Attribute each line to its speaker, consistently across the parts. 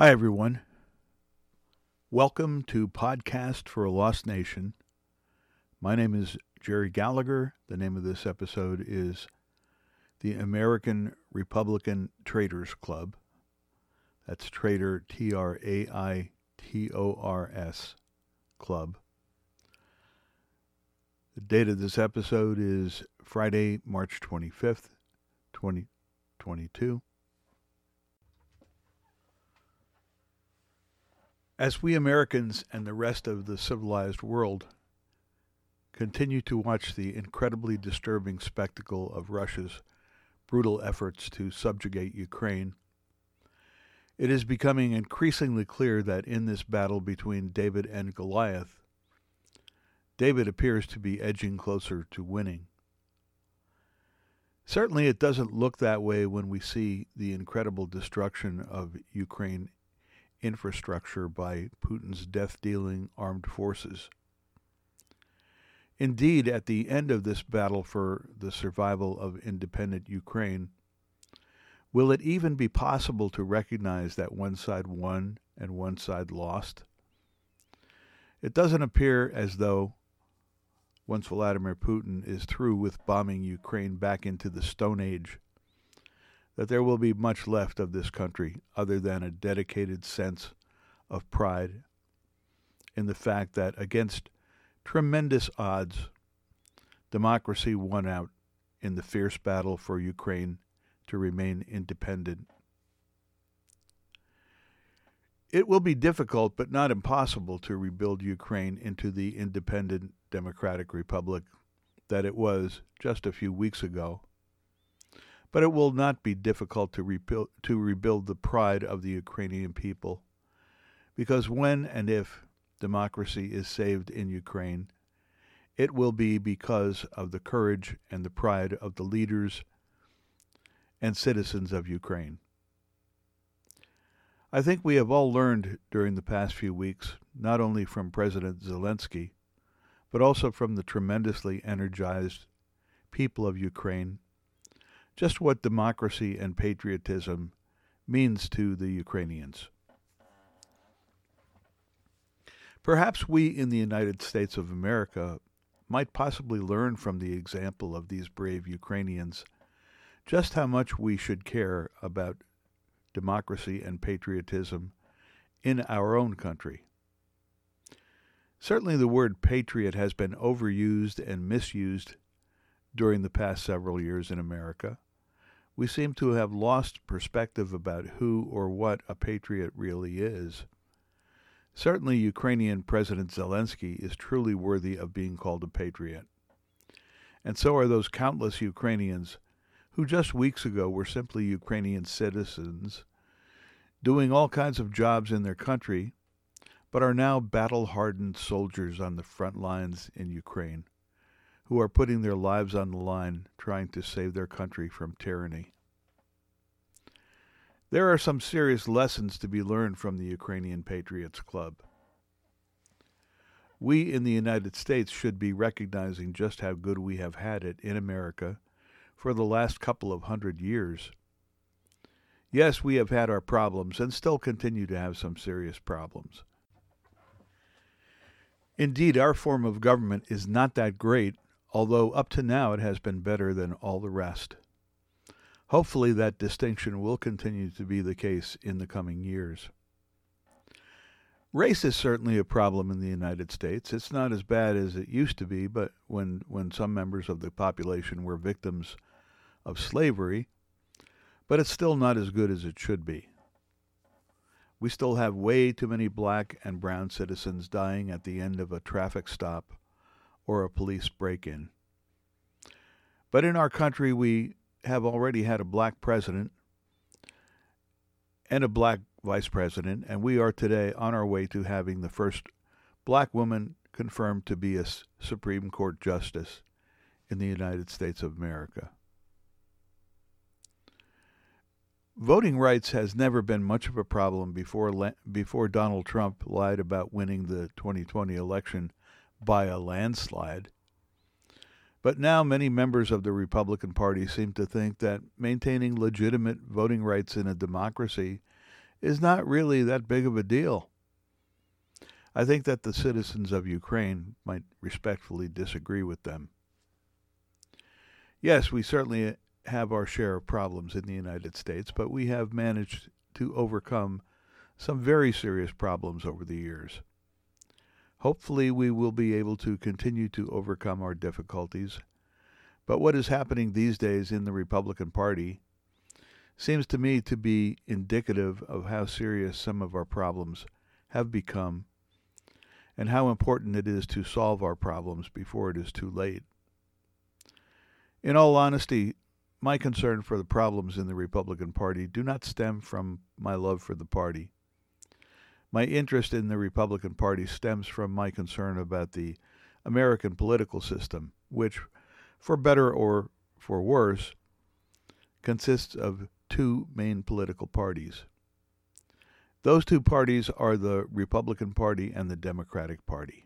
Speaker 1: Hi, everyone. Welcome to Podcast for a Lost Nation. My name is Jerry Gallagher. The name of this episode is the American Republican Traitors Club. That's Traitor, T R A I T O R S Club. The date of this episode is Friday, March 25th, 2022. As we Americans and the rest of the civilized world continue to watch the incredibly disturbing spectacle of Russia's brutal efforts to subjugate Ukraine, it is becoming increasingly clear that in this battle between David and Goliath, David appears to be edging closer to winning. Certainly, it doesn't look that way when we see the incredible destruction of Ukraine infrastructure by Putin's death dealing armed forces. Indeed, at the end of this battle for the survival of independent Ukraine, will it even be possible to recognize that one side won and one side lost? It doesn't appear as though, once Vladimir Putin is through with bombing Ukraine back into the Stone Age, that there will be much left of this country other than a dedicated sense of pride in the fact that against tremendous odds, democracy won out in the fierce battle for Ukraine to remain independent. It will be difficult, but not impossible, to rebuild Ukraine into the independent democratic republic that it was just a few weeks ago but it will not be difficult to rebuild, to rebuild the pride of the Ukrainian people. Because when and if democracy is saved in Ukraine, it will be because of the courage and the pride of the leaders and citizens of Ukraine. I think we have all learned during the past few weeks, not only from President Zelensky, but also from the tremendously energized people of Ukraine just what democracy and patriotism means to the Ukrainians. Perhaps we in the United States of America might possibly learn from the example of these brave Ukrainians just how much we should care about democracy and patriotism in our own country. Certainly, the word patriot has been overused and misused during the past several years in America we seem to have lost perspective about who or what a patriot really is. Certainly, Ukrainian President Zelensky is truly worthy of being called a patriot. And so are those countless Ukrainians who just weeks ago were simply Ukrainian citizens doing all kinds of jobs in their country, but are now battle hardened soldiers on the front lines in Ukraine who are putting their lives on the line trying to save their country from tyranny. There are some serious lessons to be learned from the Ukrainian Patriots Club. We in the United States should be recognizing just how good we have had it in America for the last couple of hundred years. Yes, we have had our problems and still continue to have some serious problems. Indeed, our form of government is not that great although up to now it has been better than all the rest. Hopefully, that distinction will continue to be the case in the coming years. Race is certainly a problem in the United States. It's not as bad as it used to be, but when, when some members of the population were victims of slavery, but it's still not as good as it should be. We still have way too many black and brown citizens dying at the end of a traffic stop or a police break in. But in our country, we have already had a black president and a black vice president, and we are today on our way to having the first black woman confirmed to be a Supreme Court justice in the United States of America. Voting rights has never been much of a problem before before Donald Trump lied about winning the 2020 election by a landslide. But now many members of the Republican Party seem to think that maintaining legitimate voting rights in a democracy is not really that big of a deal. I think that the citizens of Ukraine might respectfully disagree with them. Yes, we certainly have our share of problems in the United States, but we have managed to overcome some very serious problems over the years. Hopefully, we will be able to continue to overcome our difficulties. But what is happening these days in the Republican Party seems to me to be indicative of how serious some of our problems have become and how important it is to solve our problems before it is too late. In all honesty, my concern for the problems in the Republican Party do not stem from my love for the party. My interest in the Republican Party stems from my concern about the American political system, which, for better or for worse, consists of two main political parties. Those two parties are the Republican Party and the Democratic Party.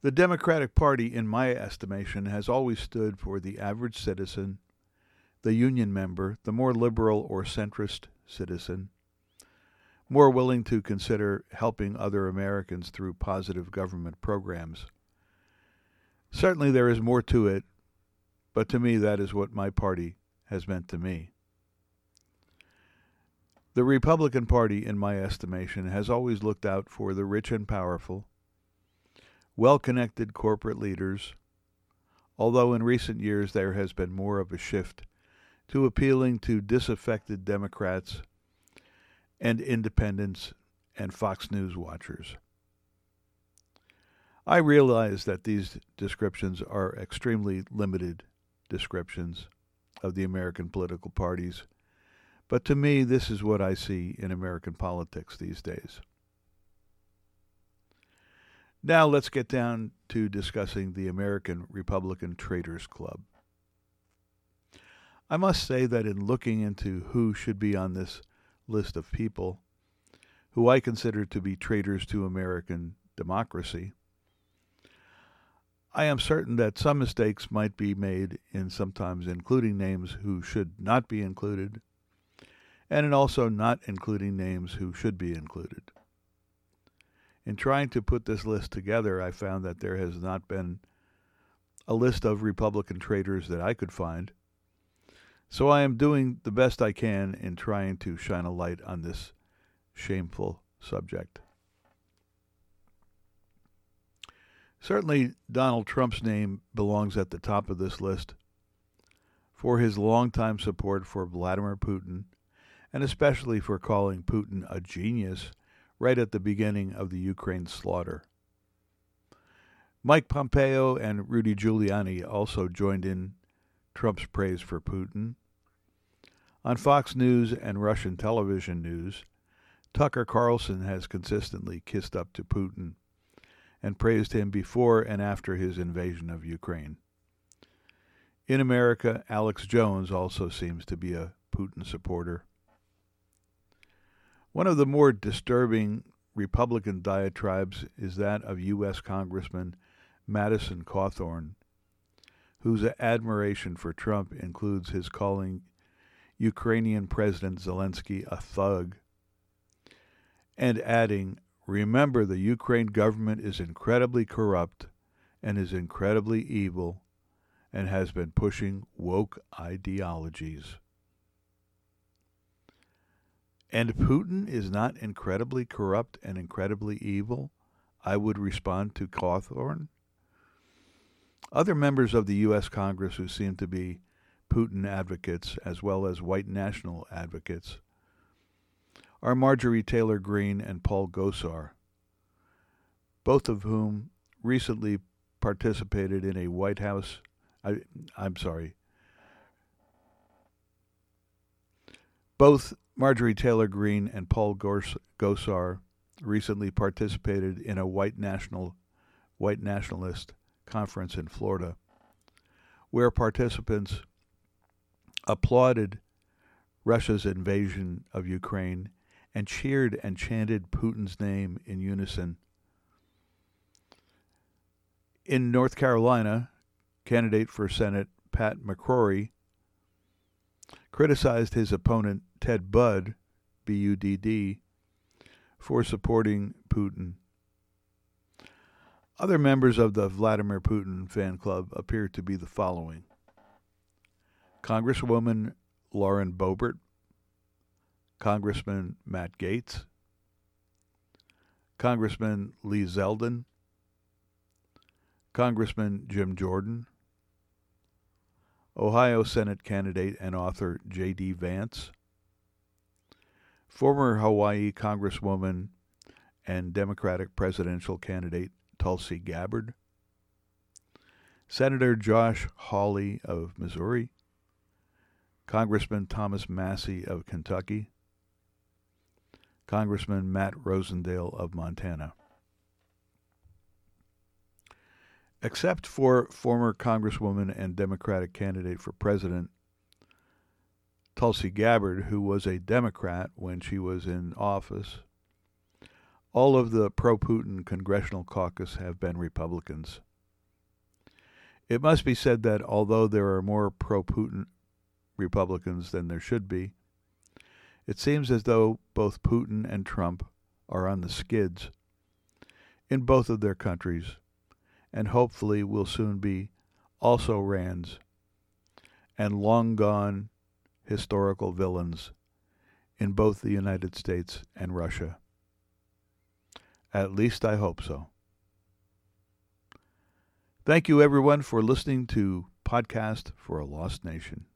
Speaker 1: The Democratic Party, in my estimation, has always stood for the average citizen, the union member, the more liberal or centrist citizen, more willing to consider helping other Americans through positive government programs. Certainly there is more to it, but to me that is what my party has meant to me. The Republican Party, in my estimation, has always looked out for the rich and powerful, well connected corporate leaders, although in recent years there has been more of a shift to appealing to disaffected Democrats and independents and Fox News watchers. I realize that these descriptions are extremely limited descriptions of the American political parties but to me, this is what I see in American politics these days. Now let's get down to discussing the American Republican Traitors Club. I must say that in looking into who should be on this list of people, who I consider to be traitors to American democracy, I am certain that some mistakes might be made in sometimes including names who should not be included and in also not including names who should be included. In trying to put this list together, I found that there has not been a list of Republican traitors that I could find. So I am doing the best I can in trying to shine a light on this shameful subject. Certainly, Donald Trump's name belongs at the top of this list for his longtime support for Vladimir Putin and especially for calling Putin a genius right at the beginning of the Ukraine slaughter. Mike Pompeo and Rudy Giuliani also joined in Trump's praise for Putin. On Fox News and Russian television news, Tucker Carlson has consistently kissed up to Putin and praised him before and after his invasion of Ukraine. In America, Alex Jones also seems to be a Putin supporter. One of the more disturbing Republican diatribes is that of U.S. Congressman Madison Cawthorn, whose admiration for Trump includes his calling Ukrainian President Zelensky a thug, and adding, Remember, the Ukraine government is incredibly corrupt and is incredibly evil and has been pushing woke ideologies. And Putin is not incredibly corrupt and incredibly evil, I would respond to Cawthorn. Other members of the U.S. Congress who seem to be Putin advocates as well as white national advocates are Marjorie Taylor Greene and Paul Gosar, both of whom recently participated in a White House. I, I'm sorry. Both Marjorie Taylor Greene and Paul Gosar recently participated in a white national white nationalist conference in Florida where participants applauded Russia's invasion of Ukraine and cheered and chanted Putin's name in unison. In North Carolina, candidate for Senate Pat McCrory criticized his opponent Ted Budd, B U D D, for supporting Putin. Other members of the Vladimir Putin fan club appear to be the following Congresswoman Lauren Boebert, Congressman Matt Gaetz, Congressman Lee Zeldin, Congressman Jim Jordan, Ohio Senate candidate and author J.D. Vance, former Hawaii Congresswoman and Democratic presidential candidate Tulsi Gabbard, Senator Josh Hawley of Missouri, Congressman Thomas Massie of Kentucky, Congressman Matt Rosendale of Montana. Except for former Congresswoman and Democratic candidate for president Tulsi Gabbard, who was a Democrat when she was in office, all of the pro Putin congressional caucus have been Republicans. It must be said that although there are more pro Putin Republicans than there should be, it seems as though both Putin and Trump are on the skids in both of their countries, and hopefully will soon be also Rands and long gone historical villains in both the United States and Russia. At least I hope so. Thank you, everyone, for listening to Podcast for a Lost Nation.